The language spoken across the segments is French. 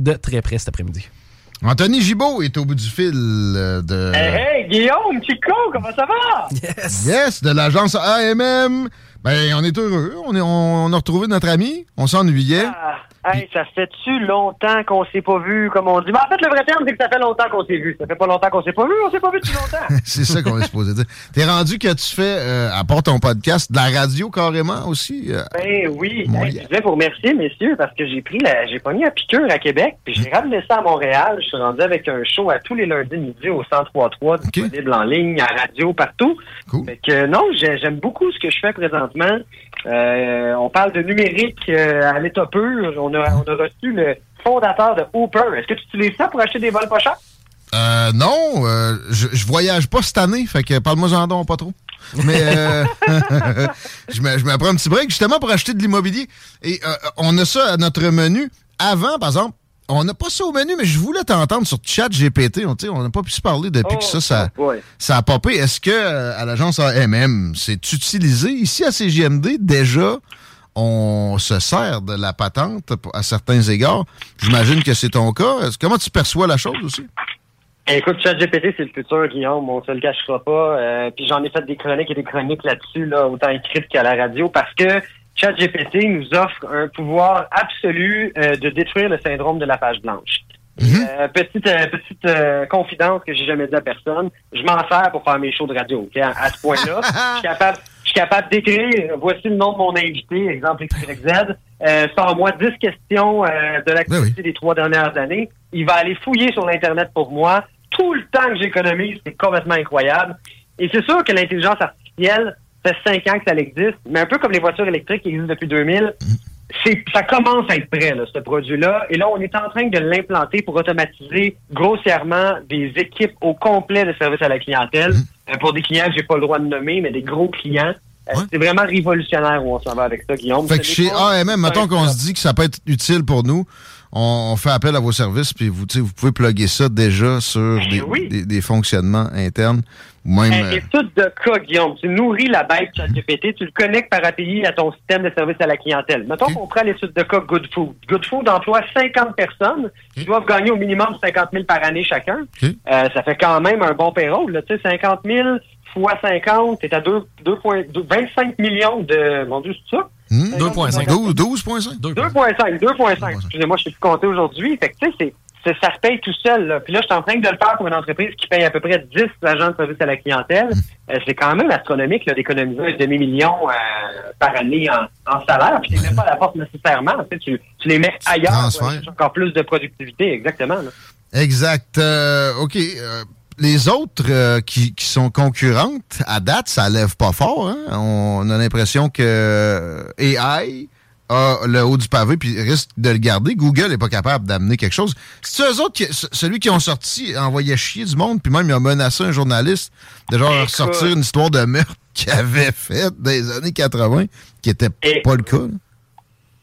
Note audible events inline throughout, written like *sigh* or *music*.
De très près cet après-midi. Anthony Gibault est au bout du fil euh, de. Hey, hey, Guillaume, Chico, comment ça va? Yes! Yes, de l'agence AMM. Ben, on est heureux. On, est, on, on a retrouvé notre ami. On s'ennuyait. Ah, hey, ça fait-tu longtemps qu'on s'est pas vu, comme on dit? Mais en fait, le vrai terme, c'est que ça fait longtemps qu'on s'est vu. Ça fait pas longtemps qu'on s'est pas vu, on s'est pas vu depuis longtemps. *laughs* C'est ça qu'on est supposé dire. T'es rendu que tu fais, euh, à part ton podcast, de la radio carrément aussi. euh, Ben oui. Hey, je voulais vous remercier, messieurs, parce que j'ai pris la, j'ai pogné la piqûre à Québec, puis j'ai ramené ça à Montréal. Je suis rendu avec un show à tous les lundis midi au 103.3, disponible en ligne, à radio, partout. Cool. Fait que non, j'ai- j'aime beaucoup ce que je fais présentement. Euh, on parle de numérique à l'état pur. On a, on a reçu le fondateur de Hooper. Est-ce que tu utilises ça pour acheter des vols pas chers? Euh, non, euh, je, je voyage pas cette année, fait que parle-moi en don pas trop. Mais euh, *laughs* je, me, je me prends un petit break justement pour acheter de l'immobilier. Et euh, on a ça à notre menu. Avant, par exemple, on n'a pas ça au menu, mais je voulais t'entendre sur Chat GPT. On n'a pas pu se parler depuis que ça, ça, Ouais. ça a popé. Est-ce que à l'agence AMM, c'est utilisé? Ici à CGMD, déjà, on se sert de la patente à certains égards. J'imagine que c'est ton cas. Comment tu perçois la chose aussi? Écoute, ChatGPT, c'est le futur, Guillaume. On se le cachera pas. Euh, puis j'en ai fait des chroniques et des chroniques là-dessus, là, autant écrites qu'à la radio, parce que ChatGPT nous offre un pouvoir absolu euh, de détruire le syndrome de la page blanche. Petite euh, petite euh, confidence que j'ai jamais dit à personne. Je m'en sers pour faire mes shows de radio. ok, À, à ce point-là, *laughs* je suis capable, suis capable d'écrire. Voici le nom de mon invité, exemple XYZ. Euh, Sors-moi 10 questions euh, de l'activité des trois dernières années. Il va aller fouiller sur l'internet pour moi. Tout le temps que j'économise, c'est complètement incroyable. Et c'est sûr que l'intelligence artificielle fait cinq ans que ça existe, mais un peu comme les voitures électriques qui existent depuis 2000, c'est, ça commence à être prêt, là, ce produit-là. Et là, on est en train de l'implanter pour automatiser grossièrement des équipes au complet de service à la clientèle. Euh, pour des clients que j'ai pas le droit de nommer, mais des gros clients. Euh, C'est vraiment révolutionnaire où on s'en va avec ça, Guillaume. Fait que chez AMM, mettons qu'on se dit que ça peut être utile pour nous, on, on fait appel à vos services, puis vous, vous pouvez plugger ça déjà sur des, des- des fonctionnements internes, même... Une euh, étude de cas, Guillaume. Tu nourris la bête ChatGPT, tu le connectes par API à ton système de service à la clientèle. Mettons qu'on prend l'étude de cas Good Food. Good Food emploie 50 personnes qui doivent gagner au minimum 50 000 par année chacun. Euh, ça fait quand même un bon payroll. Là. Tu sais, 50 000 fois 50, t'es à 2, 2 points- deux- 25 millions de... Mon Dieu, c'est ça? hmm, 2,5. 12, 12,5? 2,5, 2,5. Excusez-moi, je sais plus compter aujourd'hui. Fait que, tu sais, c'est, c'est- ça se paye tout seul. Là. Puis là, je suis en train de le faire pour une entreprise qui paye à peu près 10 agents de service à la clientèle. Euh, c'est quand même astronomique là, d'économiser un demi-million euh, par année en, en salaire. Puis tu les mets pas à la porte nécessairement. Tu, sais, tu, tu les mets ailleurs pour encore plus de productivité. Exactement. là. Exact. Euh, OK. Les autres euh, qui, qui sont concurrentes, à date, ça lève pas fort. hein. On a l'impression que euh, AI a le haut du pavé puis risque de le garder. Google est pas capable d'amener quelque chose. C'est eux autres, qui, celui qui ont sorti, envoyé chier du monde, puis même il a menacé un journaliste de genre Écoute. sortir une histoire de meurtre qu'il avait faite dans les années 80, qui était pas le cas. là.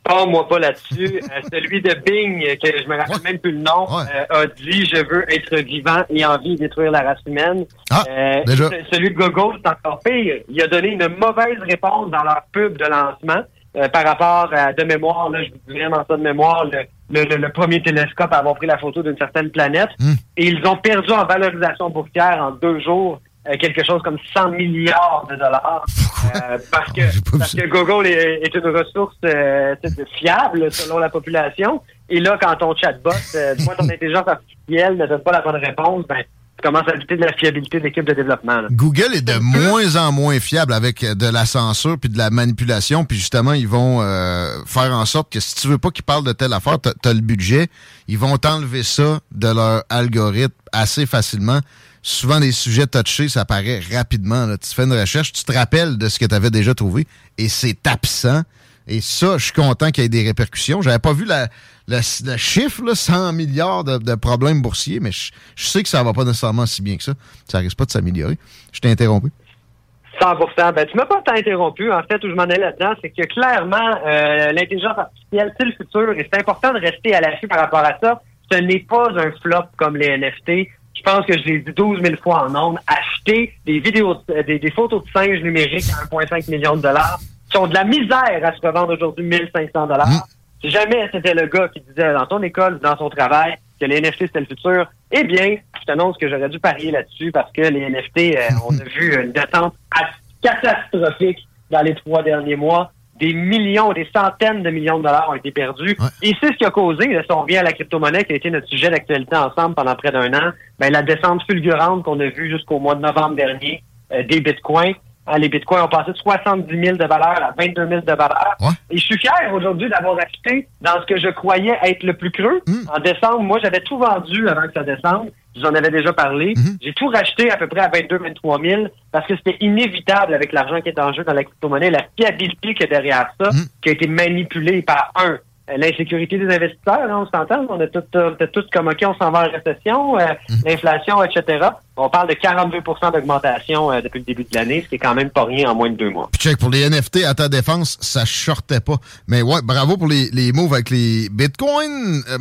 Pas-moi pas là-dessus. Euh, celui de Bing, que je me rappelle même plus le nom, euh, a dit « Je veux être vivant et envie de détruire la race humaine Ah, Euh, déjà. ce- Celui de Google, c'est encore pire. Il a donné une mauvaise réponse dans leur pub de lancement euh, par rapport à, de mémoire, là, je vous dis vraiment ça de mémoire, le, le- le- le premier télescope à avoir pris la photo d'une certaine planète. Hmm. Et ils ont perdu en valorisation boursière en deux jours euh, quelque chose comme 100 milliards de dollars. Euh, parce que, parce que Google est, est une ressource euh, tu fiable selon la population. Et là, quand ton chatbot, euh, *laughs* du moins ton intelligence artificielle ne donne pas la bonne réponse, ben, tu commences à douter de la fiabilité de l'équipe de développement. là. Google est de moins en moins fiable avec de la censure puis de la manipulation. Puis justement, ils vont euh, faire en sorte que si tu veux pas qu'ils parlent de telle affaire, t'as as le budget, ils vont t'enlever ça de leur algorithme assez facilement. Souvent, des sujets touchés, ça apparaît rapidement. Tu fais une recherche, tu te rappelles de ce que tu avais déjà trouvé et c'est absent. Et ça, je suis content qu'il y ait des répercussions. J'avais pas vu la, le, chiffre, là, 100 milliards de, problèmes boursiers, mais je, sais que ça va pas nécessairement si bien que ça. Ça risque pas de s'améliorer. Je t'ai interrompu. 100 Ben, tu m'as pas interrompu. En fait, où je m'en ai là-dedans, c'est que clairement, euh, l'intelligence artificielle, c'est le futur et c'est important de rester à l'affût par rapport à ça. Ce n'est pas un flop comme les NFT. Je pense que je l'ai dit 12 000 fois en ondes. Acheter des vidéos, de- des, des photos de singes numériques à 1,5 million de dollars qui ont de la misère à se revendre aujourd'hui 1500 dollars. Si jamais c'était le gars qui disait dans ton école dans son travail que les NFT c'était le futur, eh bien, je t'annonce que j'aurais dû parier là-dessus parce que les NFT, euh, on a *laughs* vu une descente as- catastrophique dans les trois derniers mois. Des millions, des centaines de millions de dollars ont été perdus. Ouais. Et c'est ce qui a causé, là, si on revient à la crypto-monnaie qui a été notre sujet d'actualité ensemble pendant près d'un an, ben, la descente fulgurante qu'on a vue jusqu'au mois de novembre dernier euh, des bitcoins. Hein, les bitcoins ont passé de 70 000 de valeur à 22 000 de valeur. Ouais. Et je suis fier aujourd'hui d'avoir acheté dans ce que je croyais être le plus creux. Mm. En décembre, moi, j'avais tout vendu avant que ça descende. J'en avais déjà parlé. Mhm. J'ai tout racheté à peu près à 22-23 000 parce que c'était inévitable avec l'argent qui est en jeu dans la crypto-monnaie, la fiabilité qu'il y a derrière ça, Mhm. qui a été manipulée par un, l'insécurité des investisseurs, hein, on s'entend, on euh, on a tout comme OK, on s'en va en récession, euh, l'inflation, etc. On parle de 42% d'augmentation euh, depuis le début de l'année, ce qui est quand même pas rien en moins de deux mois. Puis check, pour les NFT, à ta défense, ça shortait pas. Mais ouais, bravo pour les, les moves avec les bitcoins. Euh,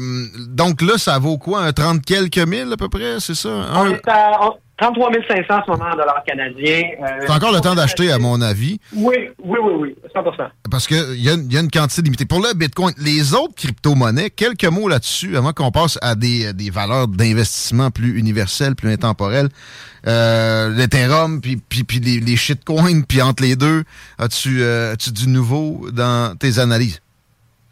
donc là, ça vaut quoi? Un 30 quelques mille à peu près, c'est ça? On Un- est à on- 33 500 en ce moment en dollars canadiens. Euh, C'est encore le temps d'acheter, à mon avis, Oui, oui, oui, oui, 100% parce qu'il y, a une- y a une quantité limitée. Pour le bitcoin, les autres crypto-monnaies, quelques mots là-dessus avant qu'on passe à des, des valeurs d'investissement plus universelles, plus intemporelles. Euh, L'Ethereum, puis, puis, puis les, les shitcoins, puis entre les deux, as-tu euh, as-tu du nouveau dans tes analyses?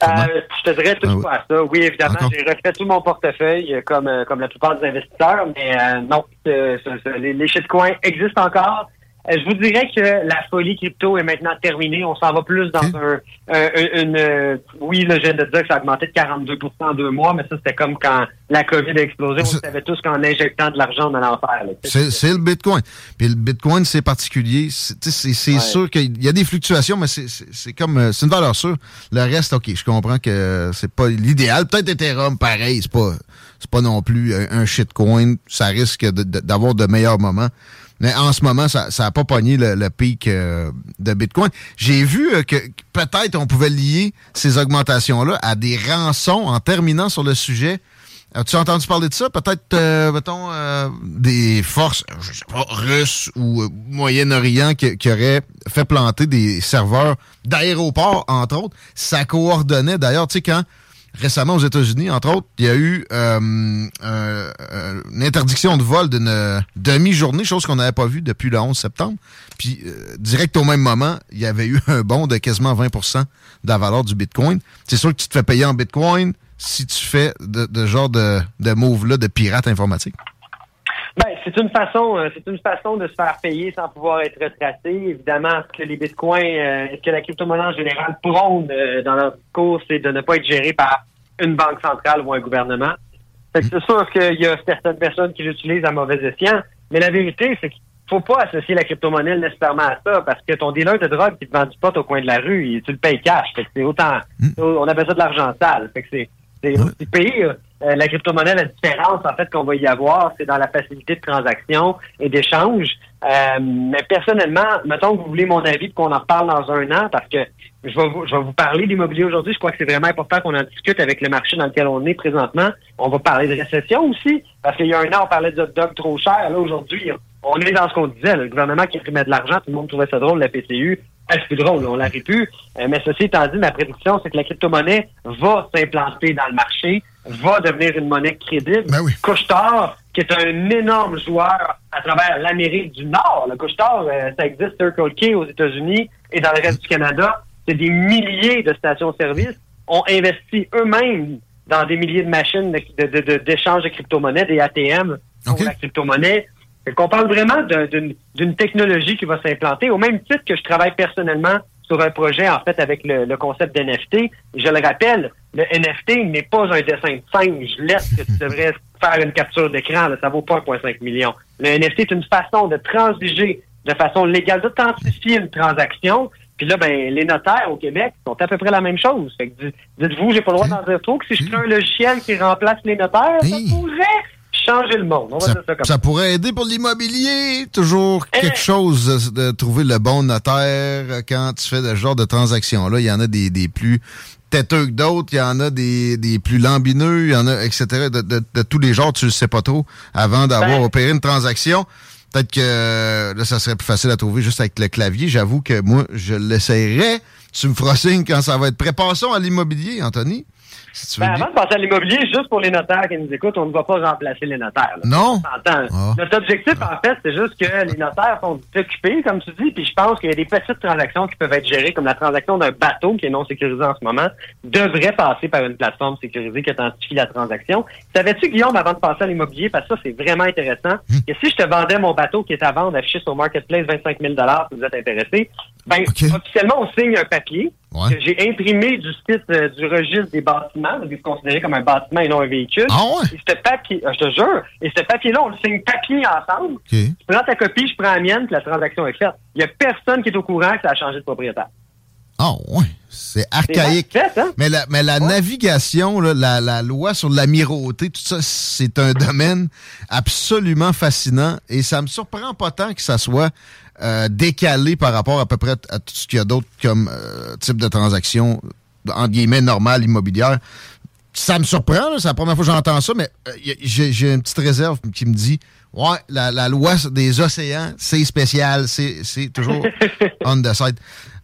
Euh, je te dirais tout Ah pas ça. Oui, évidemment, Encore? j'ai refait tout mon portefeuille euh, comme euh, comme la plupart des investisseurs, mais euh, non, les, les shitcoins existent encore. Euh, je vous dirais que la folie crypto est maintenant terminée. On s'en va plus dans un, un- un- une... euh, oui, là, je viens de dire que ça a augmenté de 42 en deux mois, mais ça, c'était comme quand la COVID a explosé. On savait tous qu'en injectant de l'argent, on allait en faire. C'est le Bitcoin. Puis le Bitcoin, c'est particulier. C'est Ouais. sûr qu'il y a des fluctuations, mais c'est- comme euh, c'est une valeur sûre. Le reste, OK, je comprends que c'est pas l'idéal. Peut-être Ethereum, pareil, c'est pas c'est pas non plus un, shitcoin. Ça risque de- de- d'avoir de, meilleurs moments. Mais en ce moment, ça n'a pas pogné le, le pic euh, de Bitcoin. J'ai vu euh, que que peut-être on pouvait lier ces augmentations-là à des rançons en terminant sur le sujet. As-tu entendu parler de ça? Peut-être, euh, mettons, euh, des forces, je sais pas, russes ou euh, Moyen-Orient qui, qui auraient fait planter des serveurs d'aéroports, entre autres. Ça coordonnait, d'ailleurs, tu sais, quand récemment aux États-Unis, entre autres, il y a eu euh, euh, une interdiction de vol d'une demi-journée, chose qu'on n'avait pas vue depuis le 11 septembre. Puis, euh, direct au même moment, il y avait eu *laughs* un bond de quasiment 20% de la valeur du Bitcoin. C'est sûr que tu te fais payer en Bitcoin si tu fais de, de genre de, de move-là de pirate informatique. Ben, c'est une façon, euh, c'est une façon de se faire payer sans pouvoir être retracé. Évidemment, ce que les bitcoins, euh, ce que la crypto-monnaie en général prône euh, dans leur discours, c'est de ne pas être géré par une banque centrale ou un gouvernement? Fait que c'est sûr qu'il y a certaines personnes qui l'utilisent à mauvais escient, mais la vérité, c'est qu'il faut pas associer la crypto-monnaie nécessairement à ça, parce que ton dealer de drogue qui te vend du pot au coin de la rue, tu le payes cash. Fait que c'est autant, on appelle ça de l'argent sale. Fait que c'est, c'est aussi pire. Euh, la crypto-monnaie, la différence, en fait, qu'on va y avoir, c'est dans la facilité de transaction et d'échange. Euh, mais personnellement, mettons que vous voulez mon avis qu'on en reparle dans un an, parce que je vais vous, je vais vous parler d'immobilier aujourd'hui. Je crois que c'est vraiment important qu'on en discute avec le marché dans lequel on est présentement. On va parler de récession aussi, parce qu'il y a un an, on parlait de dog trop cher. Là, aujourd'hui, on est dans ce qu'on disait. Le gouvernement qui met de l'argent, tout le monde trouvait ça drôle, la PCU. Ah, c'est plus drôle, on l'arrive plus. Euh, mais ceci étant dit, ma prédiction, c'est que la crypto-monnaie va s'implanter dans le marché, va devenir une monnaie crédible. Ben oui. Couche-Tard, qui est un énorme joueur à travers l'Amérique du Nord. Le couche-tard, euh, ça existe Circle K aux États-Unis et dans le reste du Canada. C'est des milliers de stations-service ont investi eux-mêmes dans des milliers de machines d'échange de, de, crypto-monnaies, des ATM pour la crypto-monnaie. Qu'on parle vraiment d'un- d'une technologie qui va s'implanter, au même titre que je travaille personnellement sur un projet, en fait, avec le, le concept d'NFT. Je le rappelle, le NFT n'est pas un dessin de singe laisse que tu devrais faire une capture d'écran. Ça vaut pas 1,5 million. Le NFT est une façon de transiger de façon légale, d'authentifier une transaction. Puis là, ben, les notaires au Québec sont à peu près la même chose. Fait que di- dites-vous, j'ai pas le droit d'en dire trop, que si je crée un logiciel qui remplace les notaires, ça pourrait changer le monde. On va Ça, dire ça comme ça pourrait aider pour l'immobilier. Toujours Eh. quelque chose de, de trouver le bon notaire quand tu fais ce genre de transaction-là. Il y en a des, des plus têteux que d'autres, il y en a des, des plus lambineux, il y en a, etc. De, de- de tous les genres, tu le sais pas trop avant d'avoir Ben. opéré une transaction. Peut-être que là, ça serait plus facile à trouver juste avec le clavier. J'avoue que moi, je l'essayerais. Tu me feras signe quand ça va être prêt. Passons à l'immobilier, Anthony. Si tu veux Ben, avant de passer à l'immobilier, juste pour les notaires qui nous écoutent, on ne va pas remplacer les notaires. là. Non? Ah. Notre objectif, en fait, c'est juste que les notaires sont occupés, comme tu dis, puis je pense qu'il y a des petites transactions qui peuvent être gérées, comme la transaction d'un bateau qui est non sécurisé en ce moment, devrait passer par une plateforme sécurisée qui authentifie la transaction. Savais-tu, Guillaume, avant de passer à l'immobilier, parce que ça, c'est vraiment intéressant, Hmm. que si je te vendais mon bateau qui est à vendre, affiché sur Marketplace 25 000 si vous êtes intéressé, ben, officiellement, on signe un papier Ouais. que j'ai imprimé du site euh, du registre des bâtiments, donc c'est considéré comme un bâtiment et non un véhicule. Ah ouais? Et ce papier, euh, je te jure, et ce papier-là, on le signe papier ensemble. Tu prends ta copie, je prends la mienne, puis la transaction est faite. Il y a personne qui est au courant que ça a changé de propriétaire. Ah ouais. C'est archaïque. fait, hein? Mais la, mais la navigation, là, la, la loi sur l'amirauté, tout ça, c'est un domaine absolument fascinant et ça me surprend pas tant que ça soit euh, décalé par rapport à peu près à tout ce qu'il y a d'autre comme euh, type de transaction, entre guillemets, normale, immobilière. Ça me surprend, c'est la première fois que j'entends ça, mais euh, j'ai une petite réserve qui me dit Ouais, la, la loi des océans, c'est spécial, c'est toujours *laughs* on the side.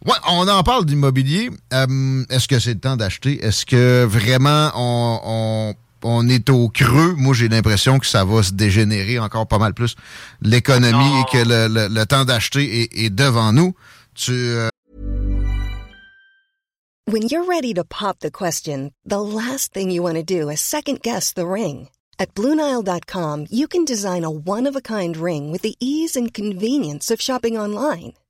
Ouais, on en parle d'immobilier. Euh, Est-ce que c'est le temps d'acheter? Est-ce que vraiment on, on, on est au creux? Moi, j'ai l'impression que ça va se dégénérer encore pas mal plus l'économie et que le, le- le temps d'acheter est, est devant nous. Tu, euh, When you're ready to pop the question, the last thing you want to do is second guess the ring. At Bluenile.com, you can design a one of a kind ring with the ease and convenience of shopping online.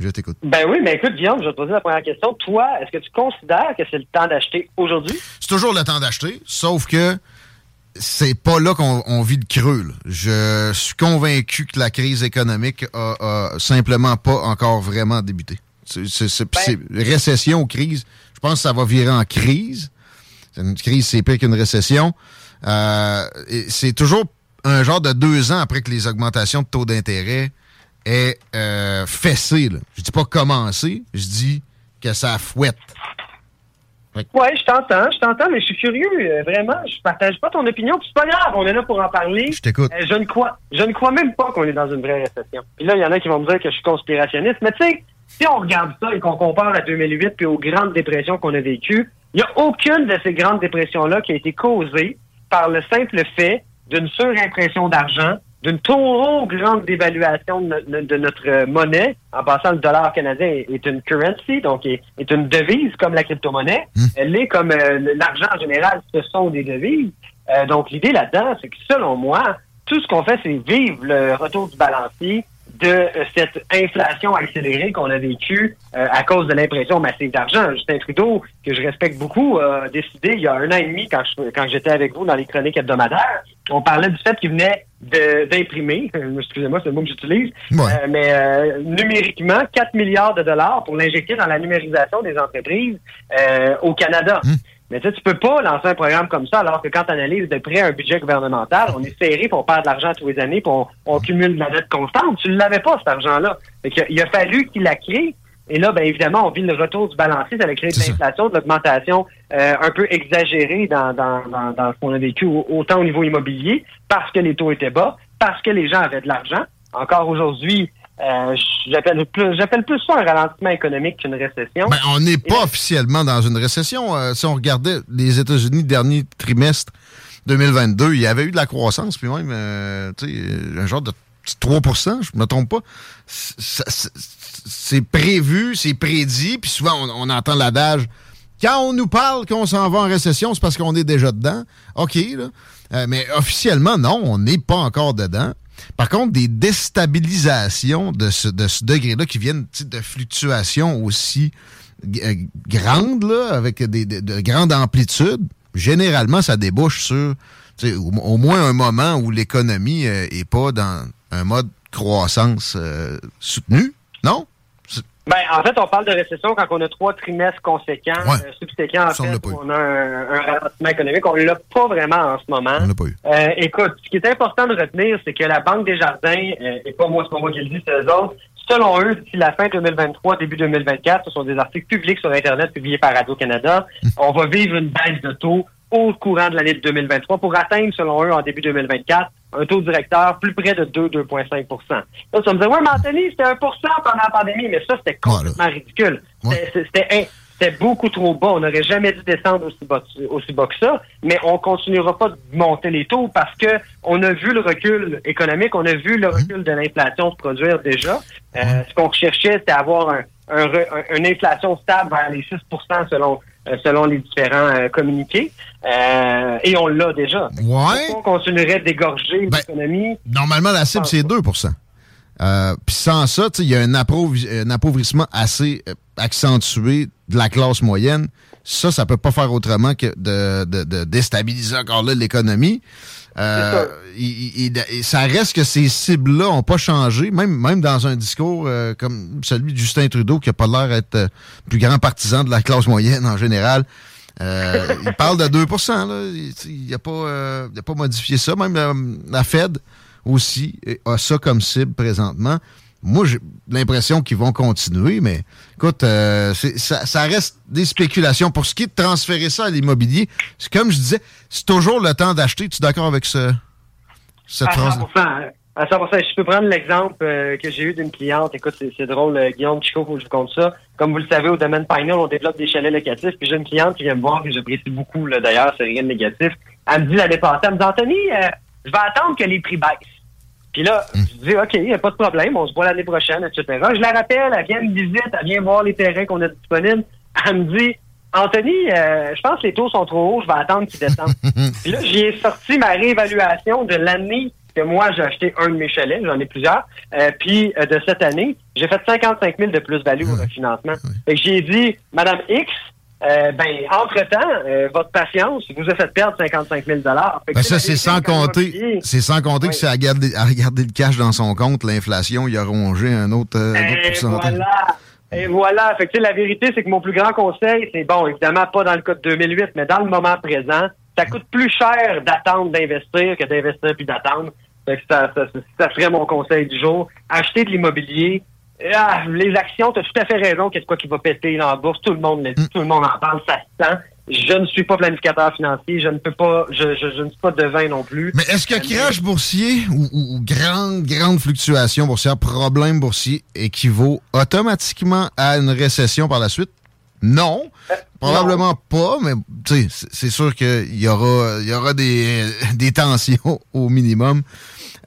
Je t'écoute. Ben oui, mais écoute, Guillaume, je vais te poser la première question. Toi, est-ce que tu considères que c'est le temps d'acheter aujourd'hui? C'est toujours le temps d'acheter, sauf que c'est pas là qu'on on vit le creux. là. Je suis convaincu que la crise économique a, a simplement pas encore vraiment débuté. C'est, Ben- récession ou crise, je pense que ça va virer en crise. Une crise, c'est pire qu'une récession. Euh, c'est toujours un genre de deux ans après que les augmentations de taux d'intérêt aient euh, fessé. Là. Je dis pas commencé, je dis que ça fouette. Oui, je t'entends, je t'entends, mais je suis curieux, euh, vraiment. Je partage pas ton opinion, puis c'est pas grave, on est là pour en parler. Je t'écoute. Euh, je ne crois, je ne crois même pas qu'on est dans une vraie récession. Puis là, il y en a qui vont me dire que je suis conspirationniste, mais tu sais, si on regarde ça et qu'on compare à 2008 puis aux grandes dépressions qu'on a vécues, il n'y a aucune de ces grandes dépressions-là qui a été causée par le simple fait d'une surimpression d'argent, d'une trop grande dévaluation de, no- de notre monnaie. En passant, le dollar canadien est, une currency, donc est, est une devise comme la crypto-monnaie. Elle est comme euh, l'argent en général, ce sont des devises. Euh, donc l'idée là-dedans, c'est que selon moi, tout ce qu'on fait, c'est vivre le retour du balancier de euh, cette inflation accélérée qu'on a vécue euh, à cause de l'impression massive d'argent. Justin Trudeau, que je respecte beaucoup, a décidé il y a un an et demi, quand, quand j'étais avec vous dans les chroniques hebdomadaires, on parlait du fait qu'il venait d'imprimer, *laughs* excusez-moi, c'est le mot que j'utilise, mais numériquement, 4 milliards de dollars pour l'injecter dans la numérisation des entreprises au Canada. Hum. Mais tu sais, tu peux pas lancer un programme comme ça alors que quand tu analyses de près un budget gouvernemental, on est serré pour perdre de l'argent tous les années, puis on, cumule de la dette constante. Tu ne l'avais pas, cet argent-là. Il a fallu qu'il la crée. Et là, bien évidemment, on vit le retour du balancier, ça a créé de l'inflation, de l'augmentation euh, un peu exagérée dans, dans, dans, dans ce qu'on a vécu, autant au niveau immobilier, parce que les taux étaient bas, parce que les gens avaient de l'argent. Encore aujourd'hui, euh, j'appelle plus, j'appelle plus ça un ralentissement économique qu'une récession. Ben, on n'est pas officiellement dans une récession. Euh, si on regardait les États-Unis dernier trimestre 2022, il y avait eu de la croissance, puis même euh, un genre de 3% je me trompe pas. C'est prévu, c'est prédit, puis souvent on, entend l'adage. Quand on nous parle qu'on s'en va en récession, c'est parce qu'on est déjà dedans. OK, là. mais officiellement, non, on n'est pas encore dedans. Par contre, des déstabilisations de ce, degré-là qui viennent de fluctuations aussi euh, grandes, avec des, de, grandes amplitudes, généralement, ça débouche sur au, moins un moment où l'économie n'est euh, pas dans un mode croissance euh, soutenu, non? Ben, en fait, on parle de récession quand on a trois trimestres conséquents, euh, subséquents, en fait, on a un, un, ralentissement économique. On ne l'a pas vraiment en ce moment. On l'a pas eu. Euh, écoute, ce qui est important de retenir, c'est que la Banque des Jardins, et pas moi, c'est pas moi qui le dis, c'est eux autres, selon eux, d'ici la fin 2023, début 2024, ce sont des articles publics sur Internet publiés par Radio-Canada, hum. on va vivre une baisse de taux au courant de l'année 2023 pour atteindre, selon eux, en début 2024, un taux directeur plus près de 2-2,5 Là, ça me disait, ouais, mais Anthony, c'était 1 pendant la pandémie, mais ça, c'était complètement ridicule. C'était beaucoup trop bas. On n'aurait jamais dû descendre aussi bas, aussi bas que ça, mais on continuera pas de monter les taux parce que on a vu le recul économique, on a vu le recul de l'inflation se produire déjà. Euh, ce qu'on recherchait, c'était avoir un, une inflation stable vers les 6% selon selon les différents euh, communiqués. Euh, et on l'a déjà. Ouais. On continuerait d'égorger ben, l'économie? Normalement, la cible, c'est 2% Puis sans ça, il y a un, un, appauvrissement assez accentué de la classe moyenne. Ça, ça peut pas faire autrement que de, de, de déstabiliser encore là l'économie. Euh, ça reste que ces cibles-là n'ont pas changé, même, même dans un discours euh, comme celui de Justin Trudeau, qui n'a pas l'air d'être euh, plus grand partisan de la classe moyenne en général. *laughs* il parle de 2 là. Il n'a pas, pas modifié ça. Même la Fed aussi a ça comme cible présentement. Moi, j'ai l'impression qu'ils vont continuer, mais écoute, euh, ça, reste des spéculations. Pour ce qui est de transférer ça à l'immobilier, comme je disais, c'est toujours le temps d'acheter. Tu es d'accord avec ce, cette à 100%, à 100%. Je peux prendre l'exemple euh, que j'ai eu d'une cliente. Écoute, c'est drôle, euh, Guillaume Chico, faut que je vous compte ça. Comme vous le savez, au domaine Pioneer, on développe des chalets locatifs. Puis j'ai une cliente qui vient me voir, que j'apprécie beaucoup, d'ailleurs, c'est rien de négatif. Elle me dit l'année passée, elle me dit, Anthony, je vais attendre que les prix baissent. Puis là, hmm. je dis, OK, il n'y a pas de problème, on se voit l'année prochaine, etc. Je la rappelle, elle vient me visite, elle vient voir les terrains qu'on a disponibles. Elle me dit, Anthony, euh, je pense que les taux sont trop hauts, je vais attendre qu'ils descendent. *laughs* Puis là, j'ai sorti ma réévaluation de l'année que moi, j'ai acheté un de mes chalets, j'en ai plusieurs, euh, puis euh, de cette année, j'ai fait 55 000 de plus-value au refinancement. Fait que j'ai dit, Madame X, euh, ben, entre-temps, euh, votre patience vous a fait perdre 55 000 ben Ça, c'est sans, compter, c'est sans compter que c'est à regarder, à regarder le cash dans son compte, l'inflation, il a rongé un autre, euh, autre pourcentage. Voilà. Et voilà. Fait que, la vérité, c'est que mon plus grand conseil, c'est bon, évidemment pas dans le cas de 2008, mais dans le moment présent, ça coûte plus cher d'attendre d'investir que d'investir puis d'attendre. Ça, ça, ça, serait mon conseil du jour. Acheter de l'immobilier, ah, les actions, tu as tout à fait raison qu'est-ce quoi qui va péter dans la bourse. Tout le monde le dit, mm. tout le monde en parle, ça se sent. Je ne suis pas planificateur financier, je ne peux pas, je, je, ne suis pas devin non plus. Mais est-ce que euh, crash boursier ou, ou, grande, grande fluctuation boursière, problème boursier équivaut automatiquement à une récession par la suite? Non. Euh, Probablement pas, mais c'est sûr qu'il y aura, y aura des, *laughs* des tensions au minimum.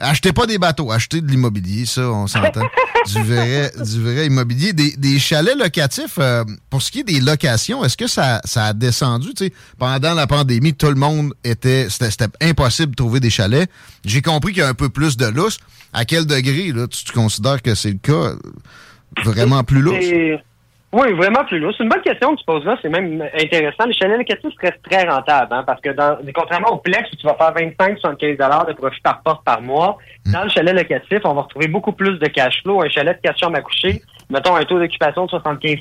Achetez pas des bateaux, achetez de l'immobilier, ça, on s'entend. *laughs* du, vrai, du vrai immobilier. Des, des chalets locatifs, euh, pour ce qui est des locations, est-ce que ça, ça a descendu? sais, pendant la pandémie, tout le monde était. C'était impossible de trouver des chalets. J'ai compris qu'il y a un peu plus de lousse. À quel degré, là, tu, tu considères que c'est le cas? Vraiment plus lousse? Oui, vraiment plus lourd. C'est une bonne question que tu poses là. C'est même intéressant. Les chalets locatifs restent très rentables, hein, parce que dans, contrairement au Plex où tu vas faire 25-75 de profit par porte par mois, hmm. dans le chalet locatif, on va retrouver beaucoup plus de cash flow. Un chalet de 4 chambres à coucher, mettons un taux d'occupation de 75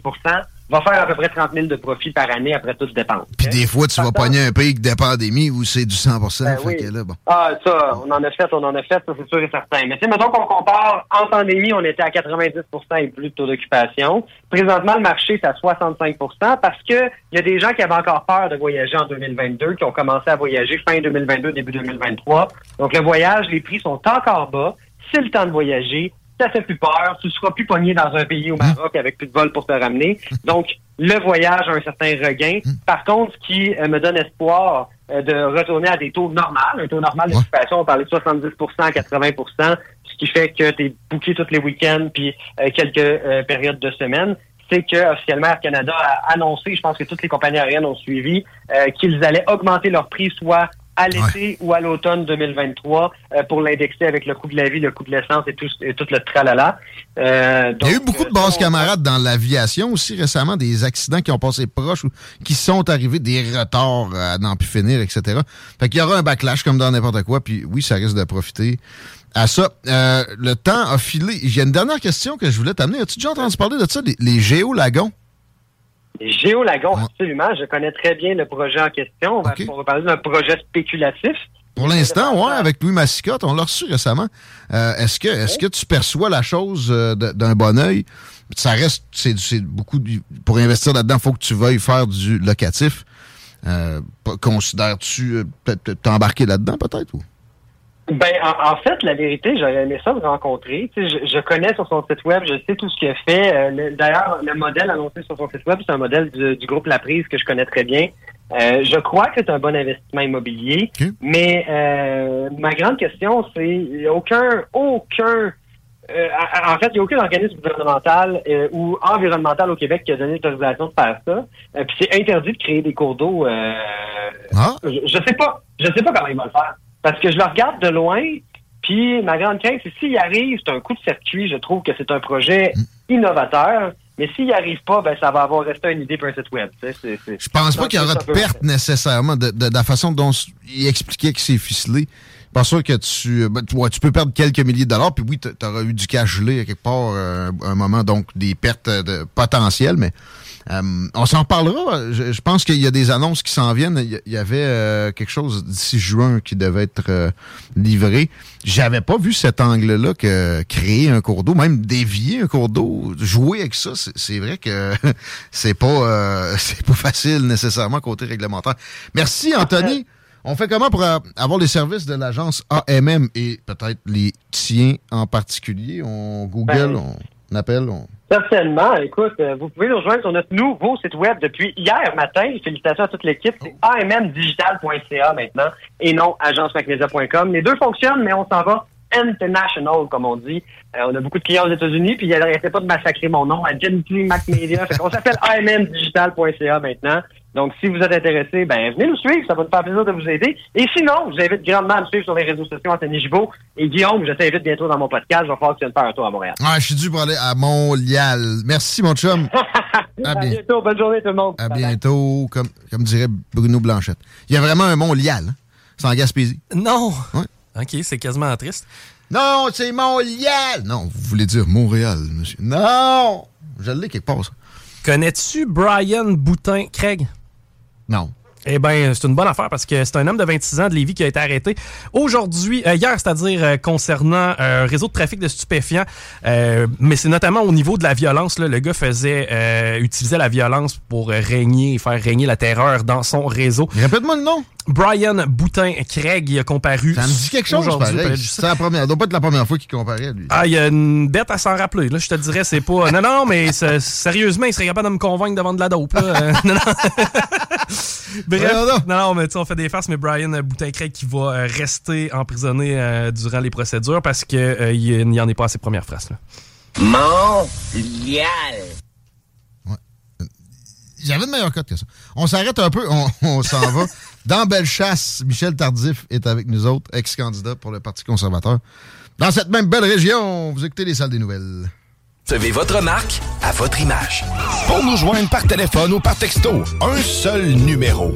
va faire à peu près 30 000 de profit par année après toute dépense. Puis des fois, tu vas pogner un pic de pandémie où c'est du 100% ben Ah, ça, on en a fait, on en a fait, ça c'est sûr et certain. Mais tu sais, mettons qu'on compare, en pandémie, on était à 90% et plus de taux d'occupation. Présentement, le marché, c'est à 65% parce que il y a des gens qui avaient encore peur de voyager en 2022, qui ont commencé à voyager fin 2022, début 2023. Donc, le voyage, les prix sont encore bas. C'est le temps de voyager ça fait plus peur. Tu ne seras plus pogné dans un pays au Maroc avec plus de vol pour te ramener. Donc, le voyage a un certain regain. Par contre, ce qui euh, me donne espoir euh, de retourner à des taux normaux, un taux normal d'occupation, on parlait de 70% 80% ce qui fait que tu es booké tous les week-ends puis euh, quelques périodes de semaine, c'est que officiellement Air Canada a annoncé, je pense que toutes les compagnies aériennes ont suivi, qu'ils allaient augmenter leur prix soit à l'été ou à l'automne 2023 euh, pour l'indexer avec le coût de la vie, le coût de l'essence et tout, tout le tralala. Euh, Il y a eu beaucoup de euh, bases camarades dans l'aviation aussi récemment, des accidents qui ont passé proches ou qui sont arrivés, des retards à n'en plus finir, etc. Fait qu'il y aura un backlash comme dans n'importe quoi, puis oui, ça risque de profiter à ça. le temps a filé. J'ai une dernière question que je voulais t'amener. As-tu déjà entendu parler de ça, les, les géolagons? Géolagon, absolument. Je connais très bien le projet en question. On va, parler d'un projet spéculatif. Pour l'instant, oui, avec Louis Massicotte, on l'a reçu récemment. Euh, est-ce que est-ce que tu perçois la chose euh, d'un bon oeil? Ça reste, c'est beaucoup pour investir là-dedans, il faut que tu veuilles faire du locatif. Euh, considères-tu t'embarquer là-dedans peut-être? Ben, en, fait, la vérité, j'aurais aimé ça le rencontrer. je, je, connais sur son site web, je sais tout ce qu'il a fait. Euh, d'ailleurs, le modèle annoncé sur son site web, c'est un modèle du, groupe La Prise que je connais très bien. Euh, je crois que c'est un bon investissement immobilier, mais euh, ma grande question, c'est aucun, aucun en fait, il n'y a aucun organisme gouvernemental ou environnemental au Québec qui a donné l'autorisation de faire ça. puis c'est interdit de créer des cours d'eau. Ah. Je, je sais pas. Je sais pas comment ils vont le faire. Parce que je le regarde de loin, puis ma grande crainte, c'est s'il arrive, c'est un coup de circuit, je trouve que c'est un projet innovateur. Mais s'il n'y arrive pas, ben, ça va avoir resté une idée pour un site web. je pense pas qu'il y aura de perte nécessairement de, la façon dont il expliquait que c'est ficelé. Pas sûr que tu, ben, tu, peux perdre quelques milliers de dollars, puis oui, tu auras eu du cash gelé à quelque part euh, un moment, donc des pertes de, potentielles, mais euh, on s'en parlera. Je, pense qu'il y a des annonces qui s'en viennent. Il y, avait euh, quelque chose d'ici juin qui devait être euh, livré. J'avais pas vu cet angle-là que créer un cours d'eau, même dévier un cours d'eau, jouer avec ça, c'est vrai que *laughs* c'est pas *laughs* c'est pas facile nécessairement côté réglementaire. Merci Anthony. On fait comment pour avoir les services de l'agence AMM et peut-être les tiens en particulier? On Google, ben, on appelle, on... Certainement. Écoute, euh, vous pouvez nous rejoindre sur notre nouveau site web depuis hier matin. Félicitations à toute l'équipe. C'est ammdigital.ca maintenant et non agencemacmedia.com. Les deux fonctionnent, mais on s'en va international, comme on dit. Euh, on a beaucoup de clients aux États-Unis, puis il n'arrêtait pas de massacrer mon nom à Gently Mac Media. on s'appelle ammdigital.ca maintenant. Donc, si vous êtes intéressé, ben venez nous suivre, ça va nous faire plaisir de vous aider. Et sinon, je vous invite grandement à me suivre sur les réseaux sociaux Anthony Gibault. Et Guillaume, je t'invite bientôt dans mon podcast. Je vais falloir que tu viennes faire un tour à Montréal. Ah, je suis dû pour aller à Montréal. Merci, mon chum. *laughs* à, bientôt. Bonne journée, tout le monde. À bientôt, comme, comme dirait Bruno Blanchette. Il y a vraiment un Montréal, hein? sans Gaspésie. Non. OK, c'est quasiment triste. Non, c'est Montréal. Non, vous voulez dire Montréal, monsieur. Non! Je l'ai quelque part, ça. Connais-tu Brian Boutin Craig? Non. Eh bien, c'est une bonne affaire parce que c'est un homme de 26 ans de Lévis qui a été arrêté aujourd'hui, euh, hier, c'est-à-dire euh, concernant un réseau de trafic de stupéfiants. Euh, mais c'est notamment au niveau de la violence. Là, le gars faisait, utilisait la violence pour régner, faire régner la terreur dans son réseau. Répète-moi le nom. Brian Boutin Craig il a comparu. Ça me dit quelque chose C'est la première. Ça doit pas être la première fois qu'il comparait lui. Ah, il y a une bête à s'en rappeler. Là, je te dirais, c'est pas. Non, non, mais sérieusement, il serait capable de me convaincre de vendre de la dope. *laughs* non, non. Bref, non, non, mais tu sais, on fait des farces, mais Brian Boutin-Craig qui va euh, rester emprisonné euh, durant les procédures parce qu'il euh, il n'y en est pas à ses premières phrases. Là. Mondial. J'avais de meilleure cote que ça. On s'arrête un peu, on, *laughs* on s'en va. Dans Bellechasse, Michel Tardif est avec nous autres, ex-candidat pour le Parti conservateur. Dans cette même belle région, vous écoutez les salles des nouvelles. Recevez votre marque à votre image. Pour nous joindre par téléphone ou par texto, un seul numéro